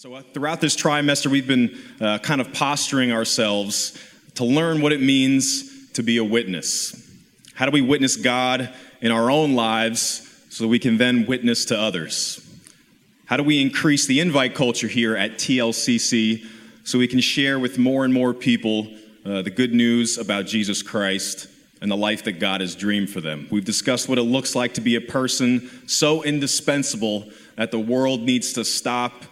So, uh, throughout this trimester, we've been uh, kind of posturing ourselves to learn what it means to be a witness. How do we witness God in our own lives so that we can then witness to others? How do we increase the invite culture here at TLCC so we can share with more and more people uh, the good news about Jesus Christ and the life that God has dreamed for them? We've discussed what it looks like to be a person so indispensable that the world needs to stop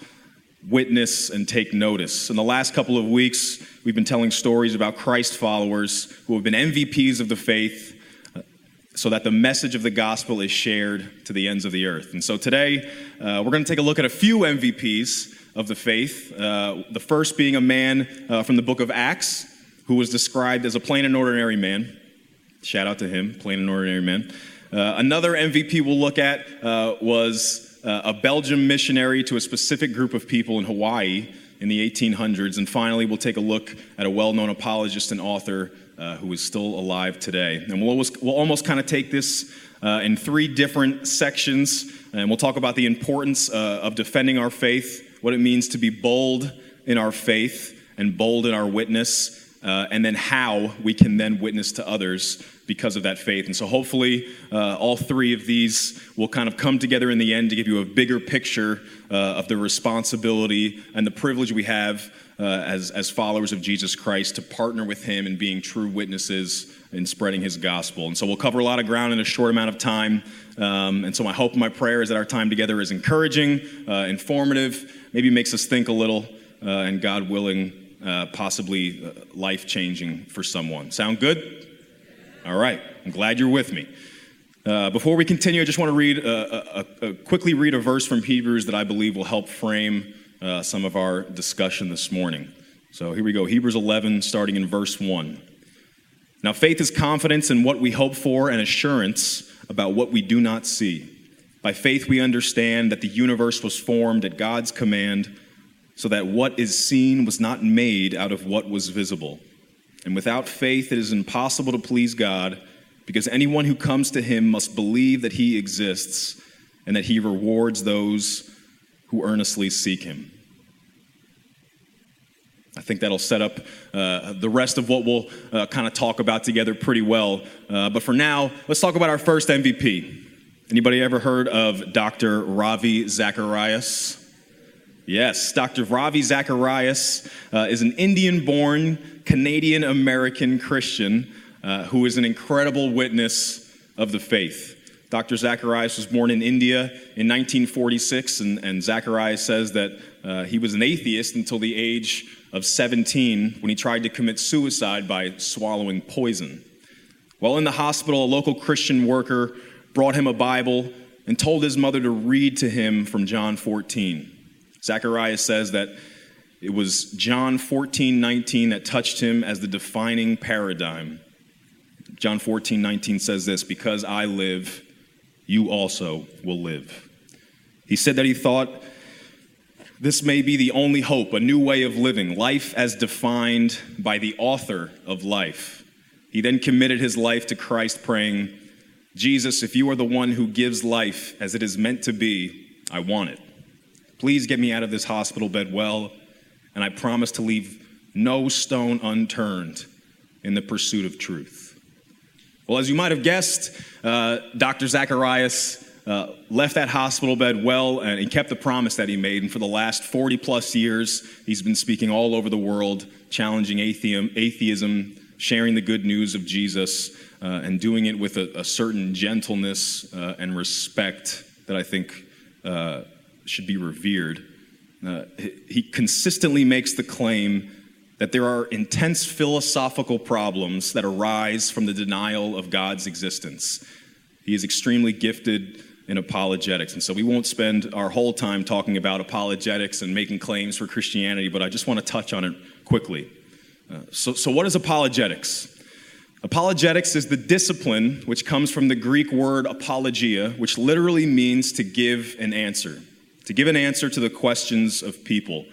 witness and take notice. In the last couple of weeks, we've been telling stories about Christ followers who have been MVPs of the faith uh, so that the message of the gospel is shared to the ends of the earth. And so today, uh, we're going to take a look at a few MVPs of the faith. Uh, the first being a man uh, from the book of Acts who was described as a plain and ordinary man. Shout out to him, plain and ordinary man. Uh, another MVP we'll look at uh, was a Belgium missionary to a specific group of people in Hawaii in the 1800s. And finally, we'll take a look at a well known apologist and author uh, who is still alive today. And we'll, always, we'll almost kind of take this uh, in three different sections, and we'll talk about the importance uh, of defending our faith, what it means to be bold in our faith and bold in our witness. Uh, and then how we can then witness to others because of that faith. And so hopefully, uh, all three of these will kind of come together in the end to give you a bigger picture uh, of the responsibility and the privilege we have uh, as, as followers of Jesus Christ to partner with Him in being true witnesses in spreading His gospel. And so we'll cover a lot of ground in a short amount of time. Um, and so my hope and my prayer is that our time together is encouraging, uh, informative, maybe makes us think a little, uh, and God willing, uh, possibly life changing for someone. Sound good? All right, I'm glad you're with me. Uh, before we continue, I just want to read a, a, a, quickly read a verse from Hebrews that I believe will help frame uh, some of our discussion this morning. So here we go Hebrews 11, starting in verse 1. Now, faith is confidence in what we hope for and assurance about what we do not see. By faith, we understand that the universe was formed at God's command, so that what is seen was not made out of what was visible. And without faith, it is impossible to please God because anyone who comes to him must believe that he exists and that he rewards those who earnestly seek him. I think that'll set up uh, the rest of what we'll uh, kind of talk about together pretty well. Uh, but for now, let's talk about our first MVP. Anybody ever heard of Dr. Ravi Zacharias? Yes, Dr. Ravi Zacharias uh, is an Indian born Canadian American Christian uh, who is an incredible witness of the faith. Dr. Zacharias was born in India in 1946, and, and Zacharias says that uh, he was an atheist until the age of 17 when he tried to commit suicide by swallowing poison. While in the hospital, a local Christian worker brought him a Bible and told his mother to read to him from John 14. Zacharias says that it was John 14, 19 that touched him as the defining paradigm. John 14, 19 says this Because I live, you also will live. He said that he thought this may be the only hope, a new way of living, life as defined by the author of life. He then committed his life to Christ, praying, Jesus, if you are the one who gives life as it is meant to be, I want it. Please get me out of this hospital bed well, and I promise to leave no stone unturned in the pursuit of truth. Well, as you might have guessed, uh, Dr. Zacharias uh, left that hospital bed well and he kept the promise that he made. And for the last 40 plus years, he's been speaking all over the world, challenging atheism, sharing the good news of Jesus, uh, and doing it with a, a certain gentleness uh, and respect that I think uh, should be revered. Uh, he consistently makes the claim that there are intense philosophical problems that arise from the denial of God's existence. He is extremely gifted in apologetics. And so we won't spend our whole time talking about apologetics and making claims for Christianity, but I just want to touch on it quickly. Uh, so, so, what is apologetics? Apologetics is the discipline which comes from the Greek word apologia, which literally means to give an answer to give an answer to the questions of people.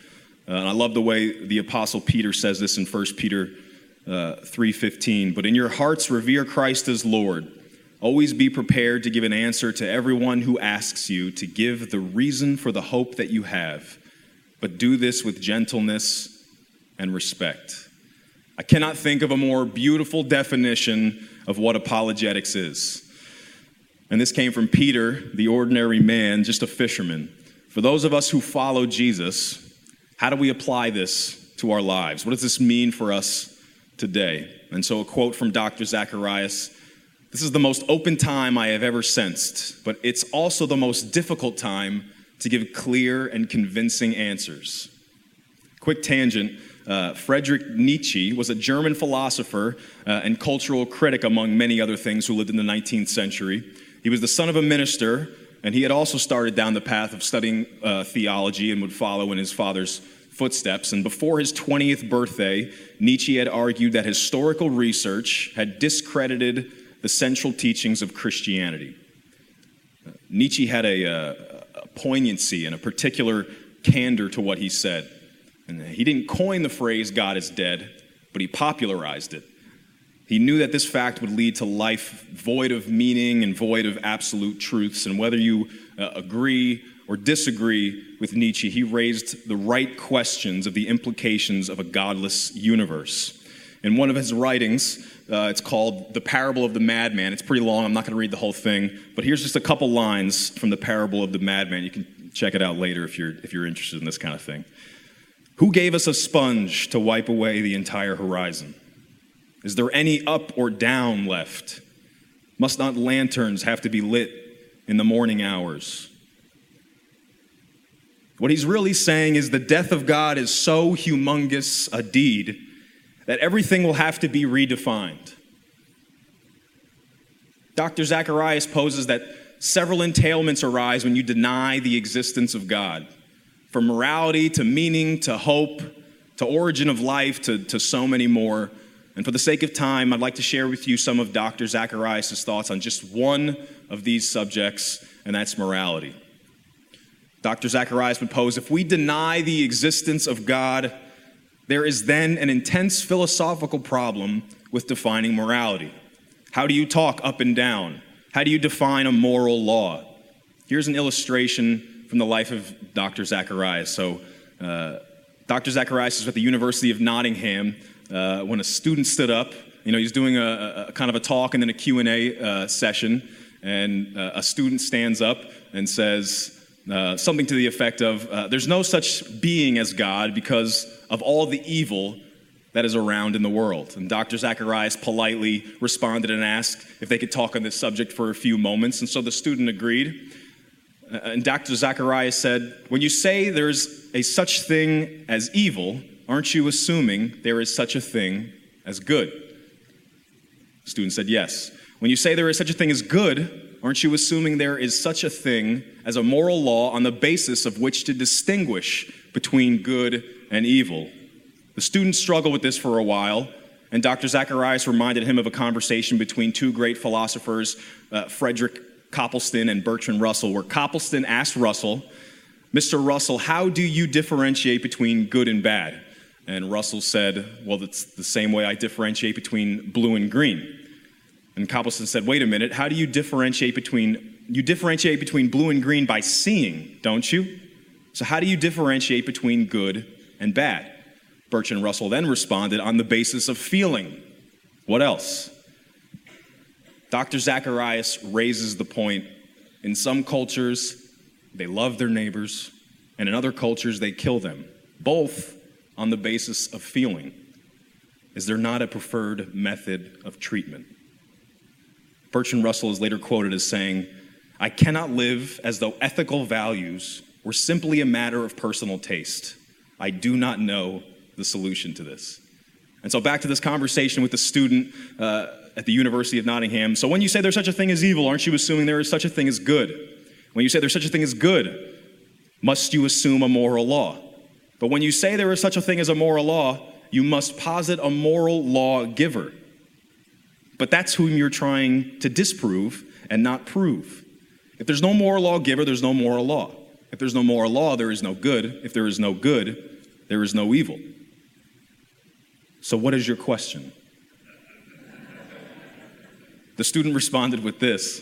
Uh, and I love the way the apostle Peter says this in 1 Peter uh, 3:15, but in your hearts revere Christ as Lord. Always be prepared to give an answer to everyone who asks you to give the reason for the hope that you have. but do this with gentleness and respect. I cannot think of a more beautiful definition of what apologetics is. And this came from Peter, the ordinary man, just a fisherman. For those of us who follow Jesus, how do we apply this to our lives? What does this mean for us today? And so, a quote from Dr. Zacharias This is the most open time I have ever sensed, but it's also the most difficult time to give clear and convincing answers. Quick tangent uh, Friedrich Nietzsche was a German philosopher uh, and cultural critic, among many other things, who lived in the 19th century. He was the son of a minister, and he had also started down the path of studying uh, theology and would follow in his father's footsteps. And before his 20th birthday, Nietzsche had argued that historical research had discredited the central teachings of Christianity. Nietzsche had a, a, a poignancy and a particular candor to what he said. And he didn't coin the phrase God is dead, but he popularized it. He knew that this fact would lead to life void of meaning and void of absolute truths. And whether you uh, agree or disagree with Nietzsche, he raised the right questions of the implications of a godless universe. In one of his writings, uh, it's called The Parable of the Madman. It's pretty long, I'm not going to read the whole thing, but here's just a couple lines from The Parable of the Madman. You can check it out later if you're, if you're interested in this kind of thing. Who gave us a sponge to wipe away the entire horizon? Is there any up or down left? Must not lanterns have to be lit in the morning hours? What he's really saying is the death of God is so humongous a deed that everything will have to be redefined. Dr. Zacharias poses that several entailments arise when you deny the existence of God from morality to meaning to hope to origin of life to, to so many more. And for the sake of time, I'd like to share with you some of Dr. Zacharias' thoughts on just one of these subjects, and that's morality. Dr. Zacharias would pose if we deny the existence of God, there is then an intense philosophical problem with defining morality. How do you talk up and down? How do you define a moral law? Here's an illustration from the life of Dr. Zacharias. So, uh, Dr. Zacharias is at the University of Nottingham uh, when a student stood up. You know, he's doing a, a kind of a talk and then a Q&A uh, session, and uh, a student stands up and says uh, something to the effect of, uh, there's no such being as God because of all the evil that is around in the world. And Dr. Zacharias politely responded and asked if they could talk on this subject for a few moments. And so the student agreed. Uh, and Dr. Zacharias said, When you say there's a such thing as evil, aren't you assuming there is such a thing as good? The student said, Yes. When you say there is such a thing as good, aren't you assuming there is such a thing as a moral law on the basis of which to distinguish between good and evil? The student struggled with this for a while, and Dr. Zacharias reminded him of a conversation between two great philosophers, uh, Frederick Copleston and Bertrand Russell, where Copleston asked Russell, Mr. Russell, how do you differentiate between good and bad? And Russell said, Well, it's the same way I differentiate between blue and green. And Copleston said, Wait a minute, how do you differentiate between you differentiate between blue and green by seeing, don't you? So how do you differentiate between good and bad? Bertrand Russell then responded on the basis of feeling. What else? Dr. Zacharias raises the point in some cultures, they love their neighbors, and in other cultures, they kill them, both on the basis of feeling. Is there not a preferred method of treatment? Bertrand Russell is later quoted as saying, I cannot live as though ethical values were simply a matter of personal taste. I do not know the solution to this. And so, back to this conversation with the student. Uh, at the University of Nottingham. So when you say there's such a thing as evil, aren't you assuming there is such a thing as good? When you say there's such a thing as good, must you assume a moral law? But when you say there is such a thing as a moral law, you must posit a moral law giver. But that's whom you're trying to disprove and not prove. If there's no moral law giver, there's no moral law. If there's no moral law, there is no good. If there is no good, there is no evil. So, what is your question? The student responded with this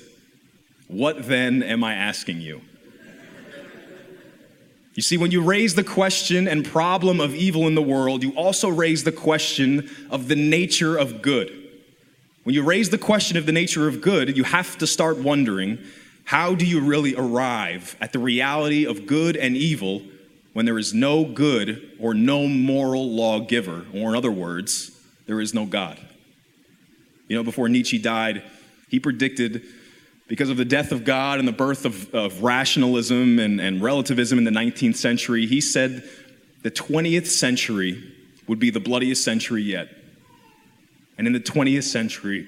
What then am I asking you? You see, when you raise the question and problem of evil in the world, you also raise the question of the nature of good. When you raise the question of the nature of good, you have to start wondering how do you really arrive at the reality of good and evil when there is no good or no moral lawgiver, or in other words, there is no God? You know, before Nietzsche died, he predicted because of the death of God and the birth of, of rationalism and, and relativism in the 19th century, he said the 20th century would be the bloodiest century yet. And in the 20th century,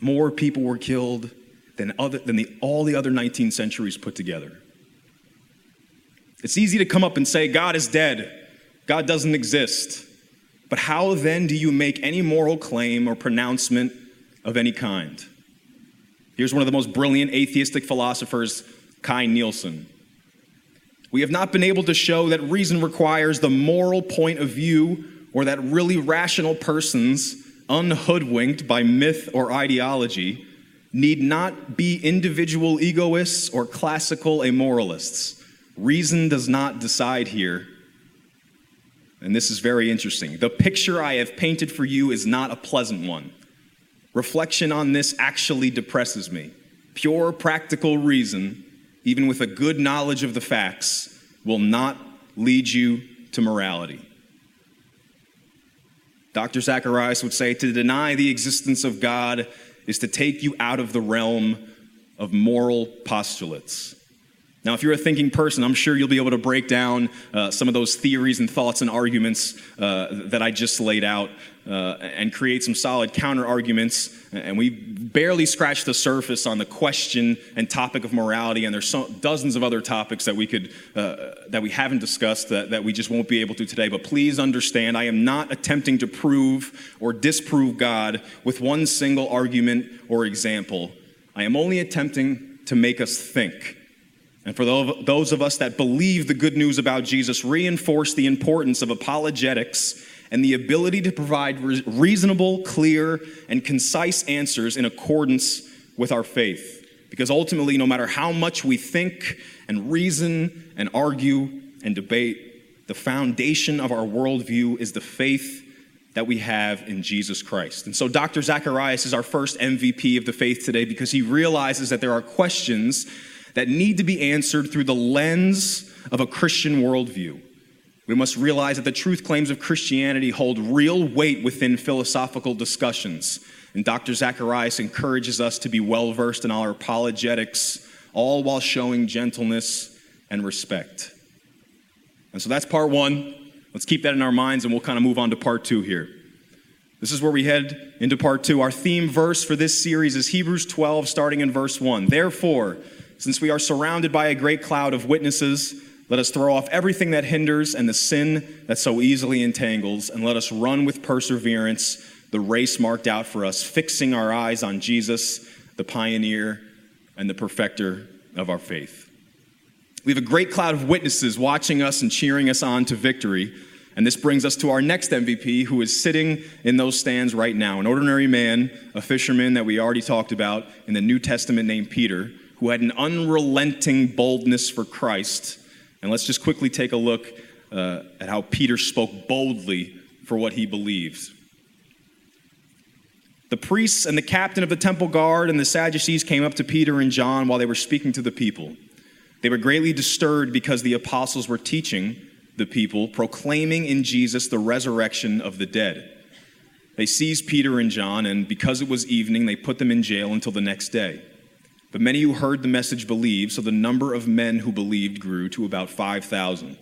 more people were killed than, other, than the, all the other 19 centuries put together. It's easy to come up and say, God is dead, God doesn't exist. But how then do you make any moral claim or pronouncement of any kind? Here's one of the most brilliant atheistic philosophers, Kai Nielsen. We have not been able to show that reason requires the moral point of view or that really rational persons, unhoodwinked by myth or ideology, need not be individual egoists or classical amoralists. Reason does not decide here. And this is very interesting. The picture I have painted for you is not a pleasant one. Reflection on this actually depresses me. Pure practical reason, even with a good knowledge of the facts, will not lead you to morality. Dr. Zacharias would say to deny the existence of God is to take you out of the realm of moral postulates. Now, if you're a thinking person, I'm sure you'll be able to break down uh, some of those theories and thoughts and arguments uh, that I just laid out uh, and create some solid counter arguments. And we barely scratched the surface on the question and topic of morality. And there's so, dozens of other topics that we could uh, that we haven't discussed that, that we just won't be able to today. But please understand, I am not attempting to prove or disprove God with one single argument or example. I am only attempting to make us think and for those of us that believe the good news about Jesus, reinforce the importance of apologetics and the ability to provide reasonable, clear, and concise answers in accordance with our faith. Because ultimately, no matter how much we think and reason and argue and debate, the foundation of our worldview is the faith that we have in Jesus Christ. And so Dr. Zacharias is our first MVP of the faith today because he realizes that there are questions that need to be answered through the lens of a Christian worldview. We must realize that the truth claims of Christianity hold real weight within philosophical discussions. And Dr. Zacharias encourages us to be well versed in our apologetics, all while showing gentleness and respect. And so that's part one. Let's keep that in our minds and we'll kind of move on to part two here. This is where we head into part two. Our theme verse for this series is Hebrews 12, starting in verse 1. Therefore, since we are surrounded by a great cloud of witnesses, let us throw off everything that hinders and the sin that so easily entangles, and let us run with perseverance the race marked out for us, fixing our eyes on Jesus, the pioneer and the perfecter of our faith. We have a great cloud of witnesses watching us and cheering us on to victory. And this brings us to our next MVP, who is sitting in those stands right now an ordinary man, a fisherman that we already talked about in the New Testament named Peter who had an unrelenting boldness for Christ. And let's just quickly take a look uh, at how Peter spoke boldly for what he believed. The priests and the captain of the temple guard and the Sadducees came up to Peter and John while they were speaking to the people. They were greatly disturbed because the apostles were teaching the people, proclaiming in Jesus the resurrection of the dead. They seized Peter and John, and because it was evening, they put them in jail until the next day. But many who heard the message believed, so the number of men who believed grew to about 5,000.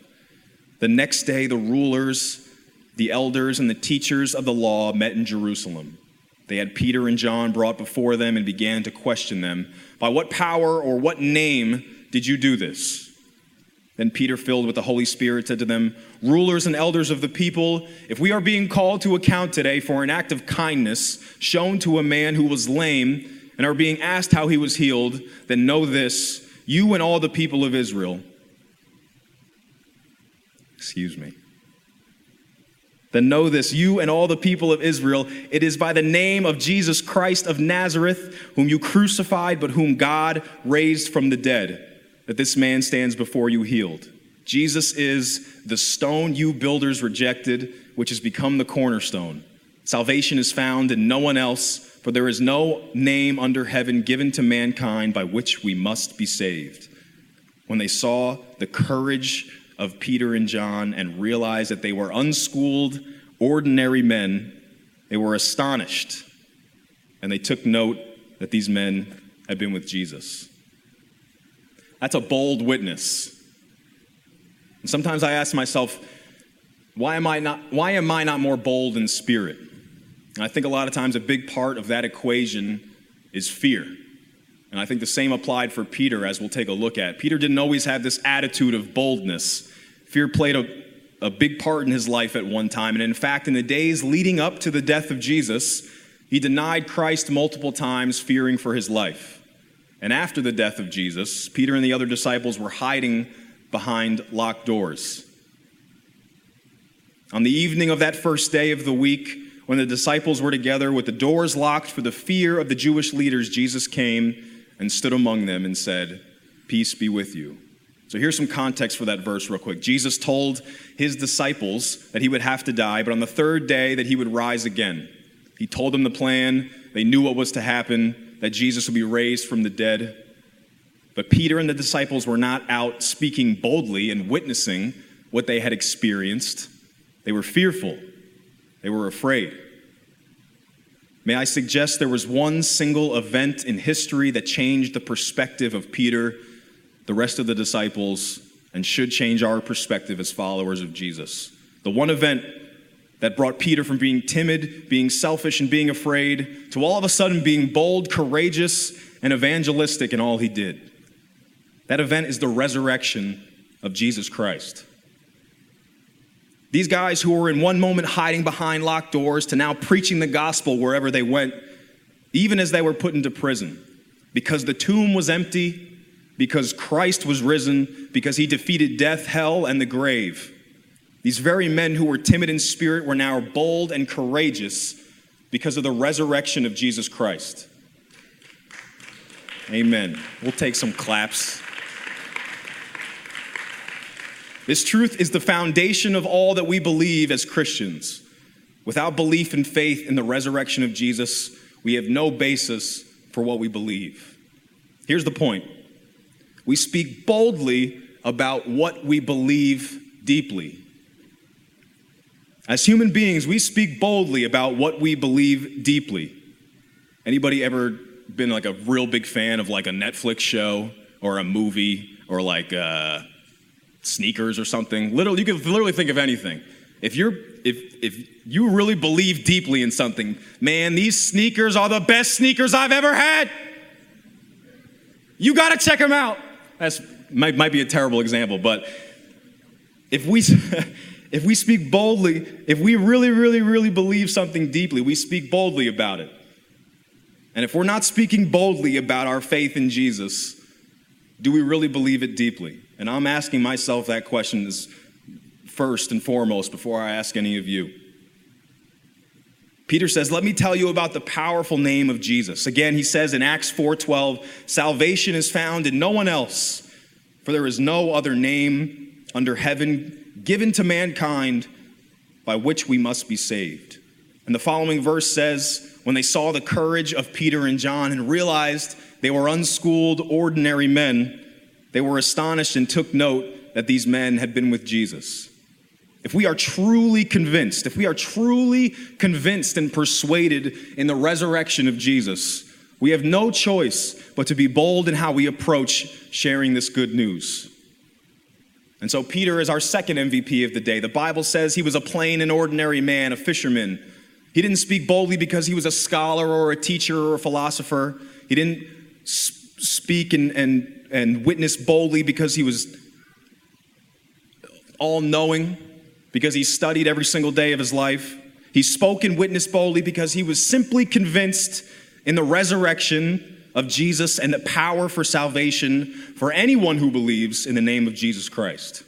The next day, the rulers, the elders, and the teachers of the law met in Jerusalem. They had Peter and John brought before them and began to question them By what power or what name did you do this? Then Peter, filled with the Holy Spirit, said to them, Rulers and elders of the people, if we are being called to account today for an act of kindness shown to a man who was lame, and are being asked how he was healed, then know this you and all the people of Israel. Excuse me. Then know this, you and all the people of Israel, it is by the name of Jesus Christ of Nazareth, whom you crucified, but whom God raised from the dead. that this man stands before you healed. Jesus is the stone you builders rejected, which has become the cornerstone. Salvation is found in no one else, for there is no name under heaven given to mankind by which we must be saved. When they saw the courage of Peter and John and realized that they were unschooled, ordinary men, they were astonished and they took note that these men had been with Jesus. That's a bold witness. And sometimes I ask myself, why am I not, why am I not more bold in spirit? And I think a lot of times a big part of that equation is fear. And I think the same applied for Peter, as we'll take a look at. Peter didn't always have this attitude of boldness. Fear played a, a big part in his life at one time. And in fact, in the days leading up to the death of Jesus, he denied Christ multiple times, fearing for his life. And after the death of Jesus, Peter and the other disciples were hiding behind locked doors. On the evening of that first day of the week, when the disciples were together with the doors locked for the fear of the Jewish leaders, Jesus came and stood among them and said, Peace be with you. So here's some context for that verse, real quick. Jesus told his disciples that he would have to die, but on the third day that he would rise again. He told them the plan. They knew what was to happen, that Jesus would be raised from the dead. But Peter and the disciples were not out speaking boldly and witnessing what they had experienced. They were fearful, they were afraid. May I suggest there was one single event in history that changed the perspective of Peter, the rest of the disciples, and should change our perspective as followers of Jesus. The one event that brought Peter from being timid, being selfish, and being afraid to all of a sudden being bold, courageous, and evangelistic in all he did. That event is the resurrection of Jesus Christ. These guys who were in one moment hiding behind locked doors to now preaching the gospel wherever they went, even as they were put into prison, because the tomb was empty, because Christ was risen, because he defeated death, hell, and the grave. These very men who were timid in spirit were now bold and courageous because of the resurrection of Jesus Christ. Amen. We'll take some claps. This truth is the foundation of all that we believe as Christians. Without belief and faith in the resurrection of Jesus, we have no basis for what we believe. Here's the point we speak boldly about what we believe deeply. As human beings, we speak boldly about what we believe deeply. Anybody ever been like a real big fan of like a Netflix show or a movie or like uh, sneakers or something? Literally, you can literally think of anything. If you're if if you really believe deeply in something, man, these sneakers are the best sneakers I've ever had. You got to check them out. That's might, might be a terrible example, but if we if we speak boldly, if we really, really, really believe something deeply, we speak boldly about it. And if we're not speaking boldly about our faith in Jesus, do we really believe it deeply? And I'm asking myself that question first and foremost before I ask any of you. Peter says, "Let me tell you about the powerful name of Jesus." Again, he says in Acts 4:12, "Salvation is found in no one else, for there is no other name under heaven given to mankind by which we must be saved. And the following verse says, When they saw the courage of Peter and John and realized they were unschooled, ordinary men, they were astonished and took note that these men had been with Jesus. If we are truly convinced, if we are truly convinced and persuaded in the resurrection of Jesus, we have no choice but to be bold in how we approach sharing this good news. And so Peter is our second MVP of the day. The Bible says he was a plain and ordinary man, a fisherman. He didn't speak boldly because he was a scholar or a teacher or a philosopher. He didn't speak and, and, and witness boldly because he was all knowing, because he studied every single day of his life. He spoke and witnessed boldly because he was simply convinced in the resurrection of Jesus and the power for salvation for anyone who believes in the name of Jesus Christ.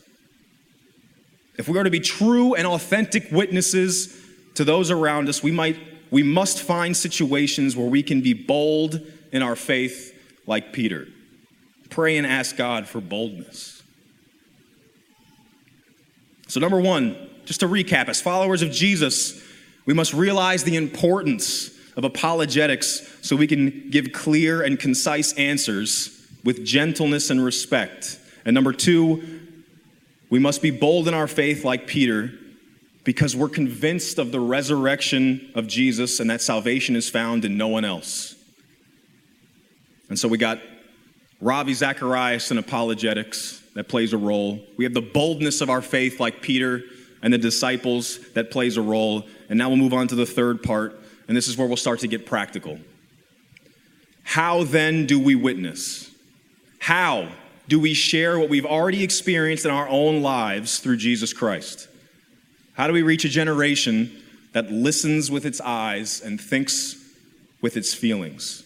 If we are to be true and authentic witnesses to those around us, we might we must find situations where we can be bold in our faith like Peter. Pray and ask God for boldness. So, number one, just to recap, as followers of Jesus, we must realize the importance of apologetics so we can give clear and concise answers with gentleness and respect. And number two, we must be bold in our faith like Peter because we're convinced of the resurrection of Jesus and that salvation is found in no one else. And so we got Ravi Zacharias in apologetics that plays a role. We have the boldness of our faith like Peter and the disciples that plays a role. And now we'll move on to the third part, and this is where we'll start to get practical. How then do we witness? How do we share what we've already experienced in our own lives through Jesus Christ? How do we reach a generation that listens with its eyes and thinks with its feelings?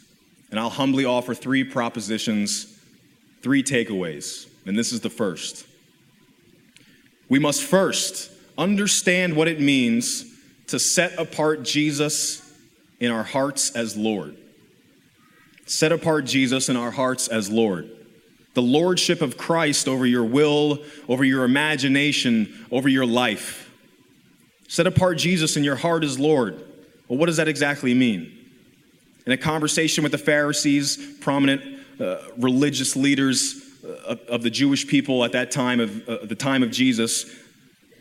And I'll humbly offer three propositions, three takeaways. And this is the first. We must first understand what it means to set apart Jesus in our hearts as Lord. Set apart Jesus in our hearts as Lord. The lordship of Christ over your will, over your imagination, over your life. Set apart Jesus in your heart as Lord. Well, what does that exactly mean? In a conversation with the Pharisees, prominent uh, religious leaders uh, of the Jewish people at that time of uh, the time of Jesus,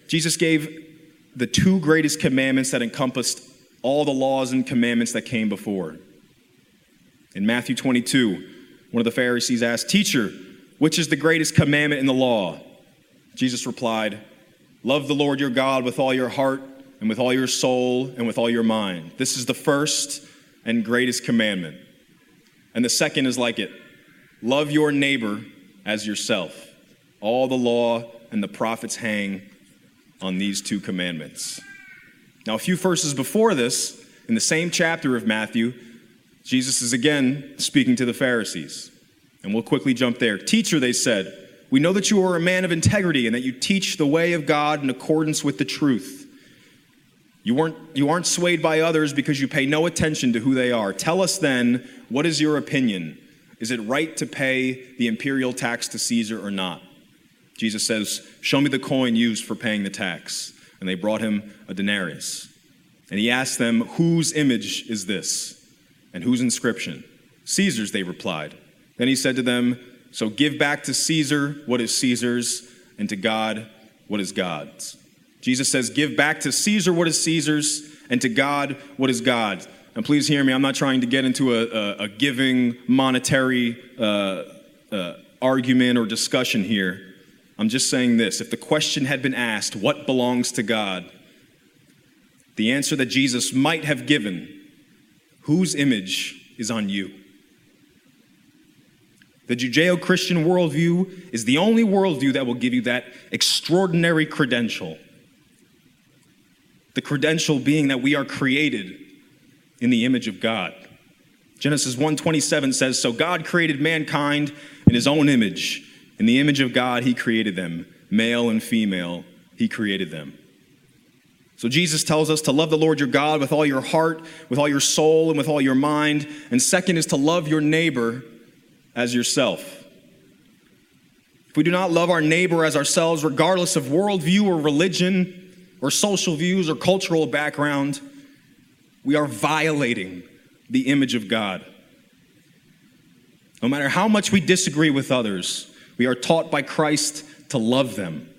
Jesus gave the two greatest commandments that encompassed all the laws and commandments that came before. In Matthew 22, one of the Pharisees asked, Teacher, which is the greatest commandment in the law? Jesus replied, Love the Lord your God with all your heart and with all your soul and with all your mind. This is the first and greatest commandment. And the second is like it love your neighbor as yourself. All the law and the prophets hang on these two commandments. Now, a few verses before this, in the same chapter of Matthew, Jesus is again speaking to the Pharisees. And we'll quickly jump there. Teacher, they said, we know that you are a man of integrity and that you teach the way of God in accordance with the truth. You, weren't, you aren't swayed by others because you pay no attention to who they are. Tell us then, what is your opinion? Is it right to pay the imperial tax to Caesar or not? Jesus says, Show me the coin used for paying the tax. And they brought him a denarius. And he asked them, Whose image is this? And whose inscription? Caesar's, they replied. Then he said to them, So give back to Caesar what is Caesar's, and to God what is God's. Jesus says, Give back to Caesar what is Caesar's, and to God what is God's. And please hear me, I'm not trying to get into a, a, a giving monetary uh, uh, argument or discussion here. I'm just saying this if the question had been asked, what belongs to God? The answer that Jesus might have given, whose image is on you? The Judeo Christian worldview is the only worldview that will give you that extraordinary credential. The credential being that we are created in the image of God. Genesis 1:27 says, "So God created mankind in his own image. In the image of God, He created them. Male and female, He created them. So Jesus tells us to love the Lord your God with all your heart, with all your soul, and with all your mind. And second is to love your neighbor as yourself. If we do not love our neighbor as ourselves, regardless of worldview or religion or social views or cultural background, we are violating the image of God. No matter how much we disagree with others, we are taught by Christ to love them.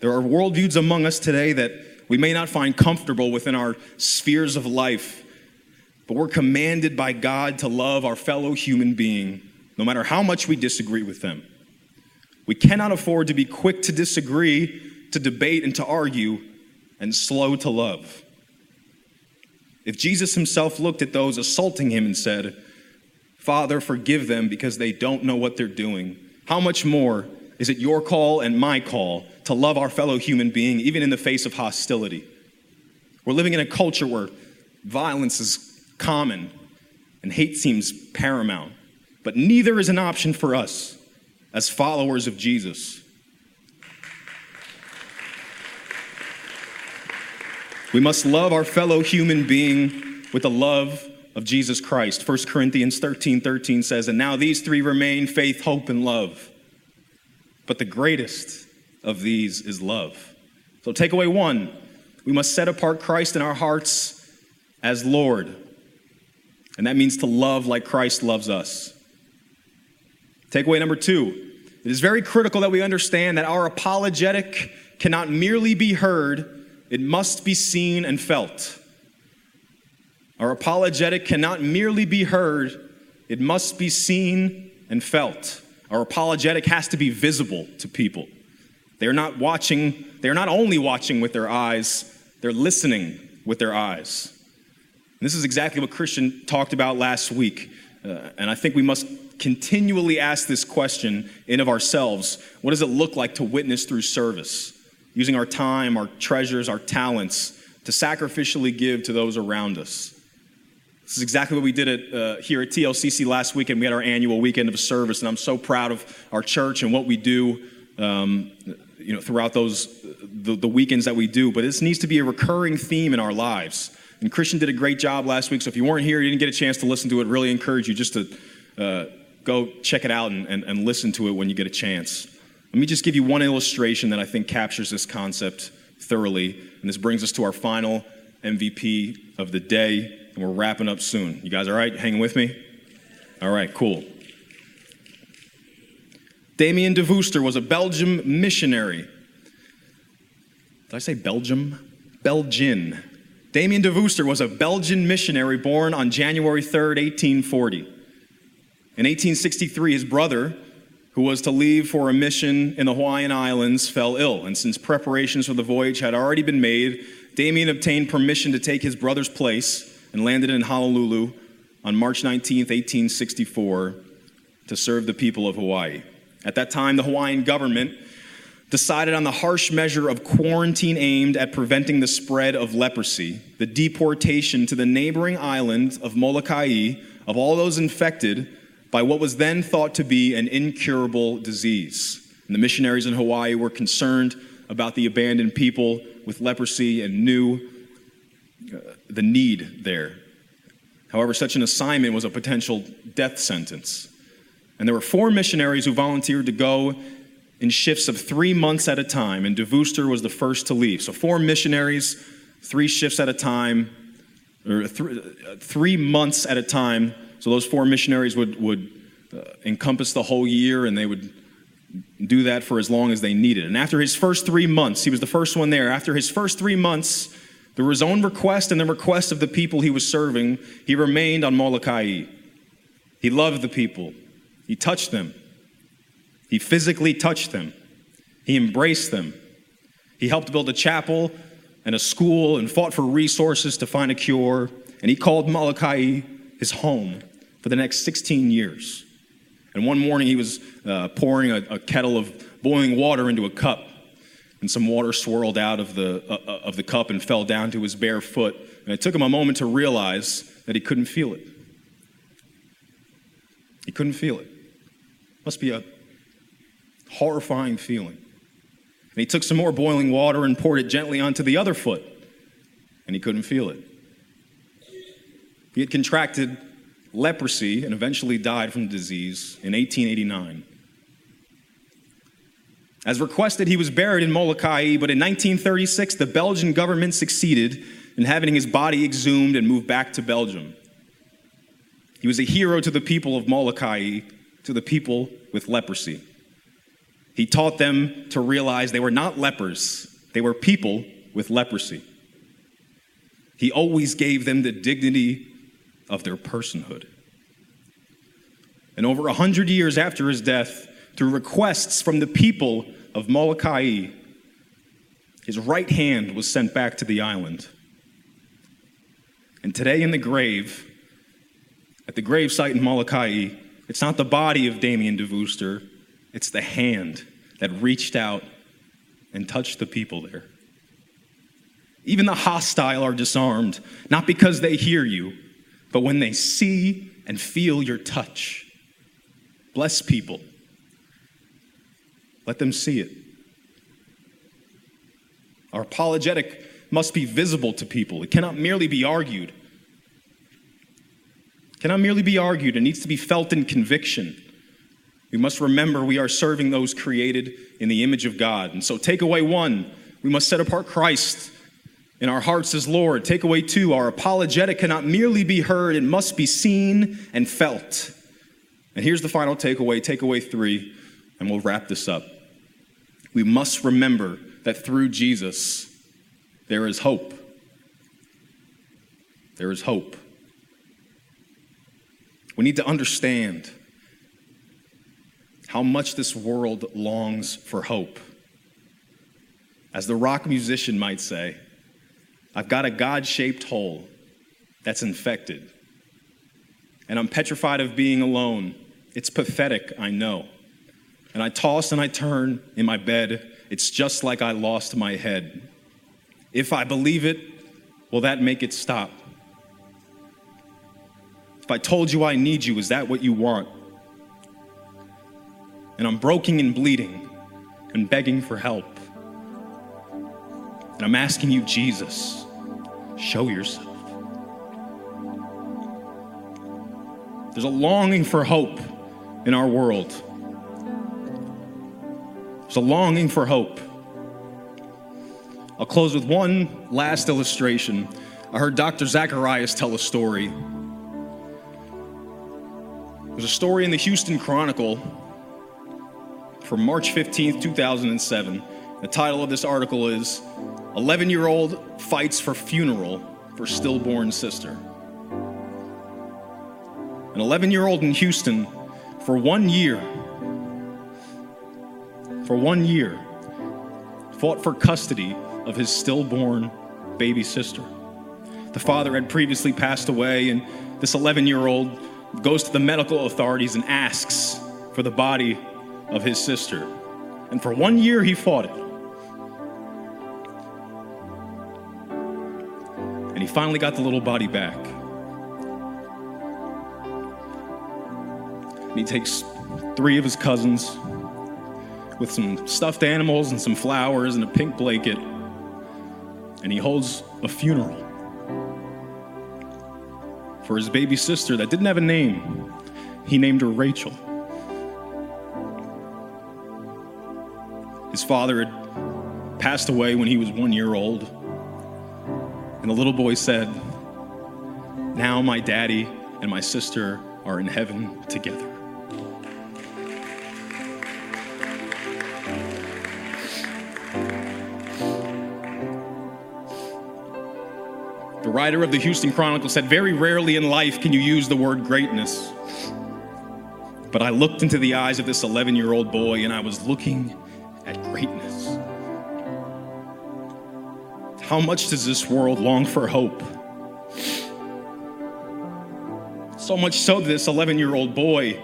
There are worldviews among us today that we may not find comfortable within our spheres of life, but we're commanded by God to love our fellow human being, no matter how much we disagree with them. We cannot afford to be quick to disagree, to debate, and to argue, and slow to love. If Jesus himself looked at those assaulting him and said, Father, forgive them because they don't know what they're doing. How much more is it your call and my call to love our fellow human being, even in the face of hostility? We're living in a culture where violence is common and hate seems paramount, but neither is an option for us as followers of Jesus. We must love our fellow human being with the love of Jesus Christ. 1 Corinthians 13 13 says, And now these three remain faith, hope, and love. But the greatest of these is love. So, takeaway one we must set apart Christ in our hearts as Lord. And that means to love like Christ loves us. Takeaway number two it is very critical that we understand that our apologetic cannot merely be heard, it must be seen and felt. Our apologetic cannot merely be heard, it must be seen and felt. Our apologetic has to be visible to people. They're not watching, they're not only watching with their eyes, they're listening with their eyes. And this is exactly what Christian talked about last week. Uh, and I think we must continually ask this question in of ourselves what does it look like to witness through service using our time our treasures our talents to sacrificially give to those around us. This is exactly what we did at, uh, here at tlcc last weekend. We had our annual weekend of service and i'm so proud of our church and what we do um, you know throughout those the, the weekends that we do. But this needs to be a recurring theme in our lives. And christian did a great job last week so if you weren't here you didn't get a chance to listen to it really encourage you just to uh, go check it out and, and, and listen to it when you get a chance. Let me just give you one illustration that I think captures this concept thoroughly. And this brings us to our final MVP of the day. And we're wrapping up soon. You guys all right? Hanging with me? All right, cool. Damien de Veuster was a Belgium missionary. Did I say Belgium? Belgian. Damien de Veuster was a Belgian missionary born on January 3rd, 1840. In 1863, his brother, who was to leave for a mission in the Hawaiian Islands, fell ill. And since preparations for the voyage had already been made, Damien obtained permission to take his brother's place and landed in Honolulu on March 19, 1864, to serve the people of Hawaii. At that time, the Hawaiian government decided on the harsh measure of quarantine aimed at preventing the spread of leprosy, the deportation to the neighboring island of Molokai of all those infected by what was then thought to be an incurable disease. And the missionaries in Hawaii were concerned about the abandoned people with leprosy and knew uh, the need there. However, such an assignment was a potential death sentence. And there were four missionaries who volunteered to go in shifts of three months at a time, and De Veuster was the first to leave. So, four missionaries, three shifts at a time, or th- uh, three months at a time so those four missionaries would, would uh, encompass the whole year and they would do that for as long as they needed. And after his first three months, he was the first one there. After his first three months, through his own request and the request of the people he was serving, he remained on Molokai. He loved the people. He touched them. He physically touched them. He embraced them. He helped build a chapel and a school and fought for resources to find a cure. And he called Molokai his home for the next 16 years. And one morning he was uh, pouring a, a, kettle of boiling water into a cup, and some water swirled out of the, uh, uh, of the cup and fell down to his bare foot. And it took him a moment to realize that he couldn't feel it. He couldn't feel it. Must be a horrifying feeling. And he took some more boiling water and poured it gently onto the other foot, and he couldn't feel it. He had contracted leprosy and eventually died from the disease in 1889. As requested, he was buried in Molokai, but in 1936, the Belgian government succeeded in having his body exhumed and moved back to Belgium. He was a hero to the people of Molokai, to the people with leprosy. He taught them to realize they were not lepers, they were people with leprosy. He always gave them the dignity of their personhood. And over a hundred years after his death, through requests from the people of Molokai, his right hand was sent back to the island. And today in the grave, at the grave site in Molokai, it's not the body of Damien de Veuster, it's the hand that reached out and touched the people there. Even the hostile are disarmed, not because they hear you, but when they see and feel your touch. Bless people. Let them see it. Our apologetic must be visible to people, it cannot merely be argued. It cannot merely be argued, it needs to be felt in conviction. We must remember we are serving those created in the image of God. And so, takeaway one, we must set apart Christ in our hearts as Lord. Takeaway two, our apologetic cannot merely be heard, it must be seen and felt. And here's the final takeaway, takeaway three, and we'll wrap this up. We must remember that through Jesus, there is hope. There is hope. We need to understand how much this world longs for hope. As the rock musician might say, I've got a God shaped hole that's infected. And I'm petrified of being alone. It's pathetic, I know. And I toss and I turn in my bed. It's just like I lost my head. If I believe it, will that make it stop? If I told you I need you, is that what you want? And I'm broken and bleeding and begging for help. And I'm asking you, Jesus, show yourself. There's a longing for hope in our world. There's a longing for hope. I'll close with one last illustration. I heard Dr. Zacharias tell a story. There's a story in the Houston Chronicle from March 15th, 2007. The title of this article is 11 year old fights for funeral for stillborn sister. An 11 year old in Houston, for one year, for one year, fought for custody of his stillborn baby sister. The father had previously passed away, and this 11 year old goes to the medical authorities and asks for the body of his sister. And for one year, he fought it. Finally got the little body back. And he takes three of his cousins with some stuffed animals and some flowers and a pink blanket and he holds a funeral for his baby sister that didn't have a name. He named her Rachel. His father had passed away when he was one year old. And the little boy said, Now my daddy and my sister are in heaven together. The writer of the Houston Chronicle said, Very rarely in life can you use the word greatness. But I looked into the eyes of this 11 year old boy and I was looking at greatness. How much does this world long for hope? So much so that this 11 year old boy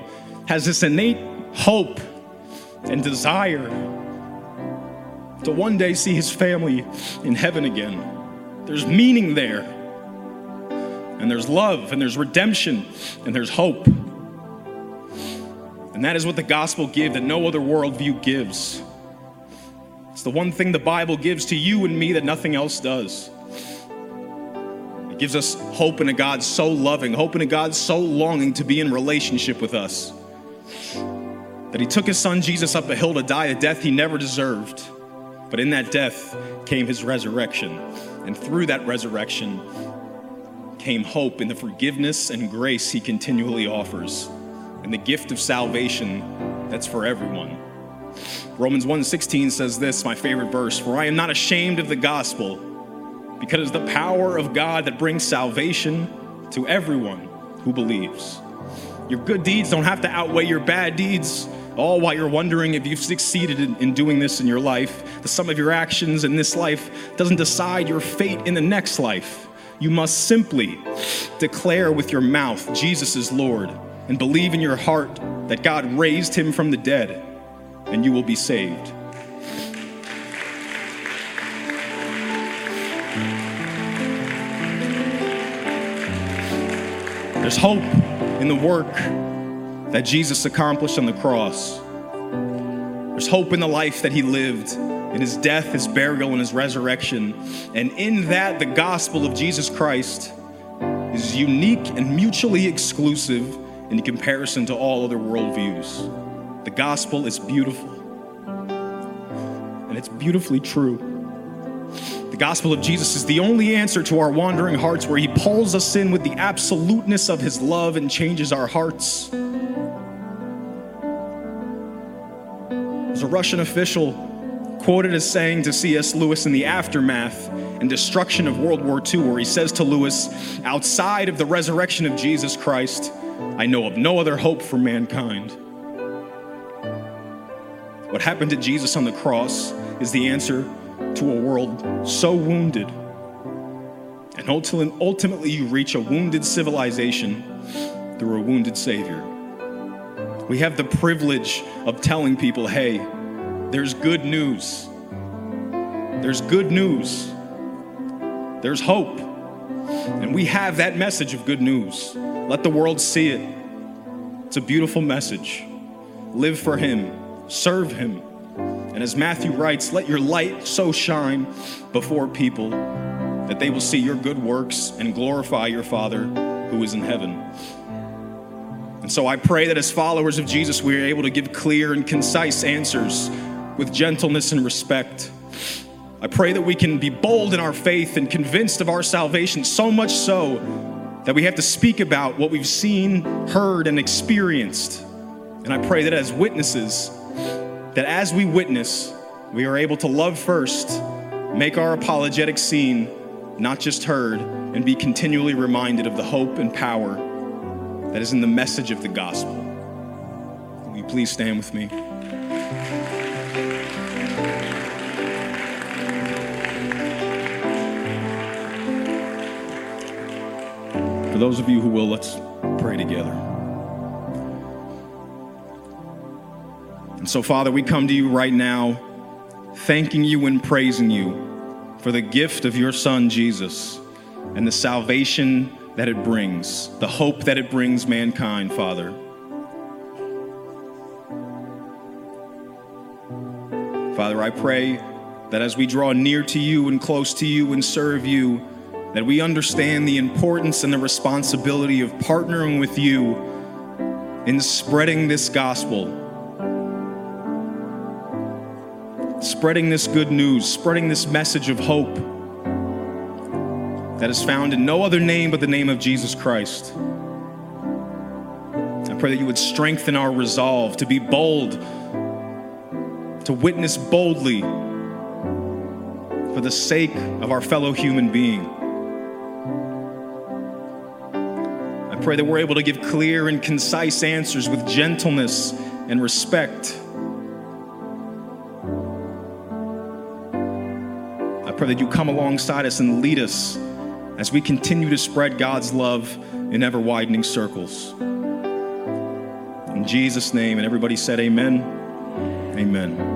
has this innate hope and desire to one day see his family in heaven again. There's meaning there. And there's love, and there's redemption, and there's hope. And that is what the gospel gives that no other worldview gives. It's the one thing the Bible gives to you and me that nothing else does. It gives us hope in a God so loving, hope in a God so longing to be in relationship with us. That he took his son Jesus up a hill to die a death he never deserved. But in that death came his resurrection. And through that resurrection came hope in the forgiveness and grace he continually offers, and the gift of salvation that's for everyone. Romans 1:16 says this, my favorite verse, "For I am not ashamed of the gospel, because it is the power of God that brings salvation to everyone who believes." Your good deeds don't have to outweigh your bad deeds, all while you're wondering if you've succeeded in, in, doing this in your life. The sum of your actions in this life doesn't decide your fate in the next life. You must simply declare with your mouth Jesus is Lord and believe in your heart that God raised him from the dead, and you will be saved. There's hope in the work that Jesus accomplished on the cross. There's hope in the life that he lived, in his death, his burial, and his resurrection. And in that, the gospel of Jesus Christ is unique and mutually exclusive in comparison to all other worldviews. The gospel is beautiful, and it's beautifully true. The gospel of Jesus is the only answer to our wandering hearts, where he pulls us in with the absoluteness of his love and changes our hearts. There's a Russian official quoted as saying to C.S. Lewis in the aftermath and destruction of World War II, where he says to Lewis, Outside of the resurrection of Jesus Christ, I know of no other hope for mankind. What happened to Jesus on the cross is the answer to a world so wounded. And ultimately, you reach a wounded civilization through a wounded Savior. We have the privilege of telling people hey, there's good news. There's good news. There's hope. And we have that message of good news. Let the world see it. It's a beautiful message. Live for Him, serve Him. And as Matthew writes, let your light so shine before people that they will see your good works and glorify your Father who is in heaven. And so I pray that as followers of Jesus, we are able to give clear and concise answers with gentleness and respect. I pray that we can be bold in our faith and convinced of our salvation, so much so that we have to speak about what we've seen, heard, and experienced. And I pray that as witnesses, that as we witness, we are able to love first, make our apologetic seen not just heard, and be continually reminded of the hope and power that is in the message of the gospel. Will you please stand with me? For those of you who will, let's pray together. And so, Father, we come to you right now, thanking you and praising you for the gift of your Son, Jesus, and the salvation that it brings, the hope that it brings mankind, Father. Father, I pray that as we draw near to you and close to you and serve you, that we understand the importance and the responsibility of partnering with you in spreading this gospel, spreading this good news, spreading this message of hope that is found in no other name but the name of Jesus Christ. I pray that you would strengthen our resolve to be bold, to witness boldly for the sake of our fellow human being. I pray that we're able to give clear and concise answers with gentleness and respect. That you come alongside us and lead us as we continue to spread God's love in ever widening circles. In Jesus' name, and everybody said, Amen. Amen.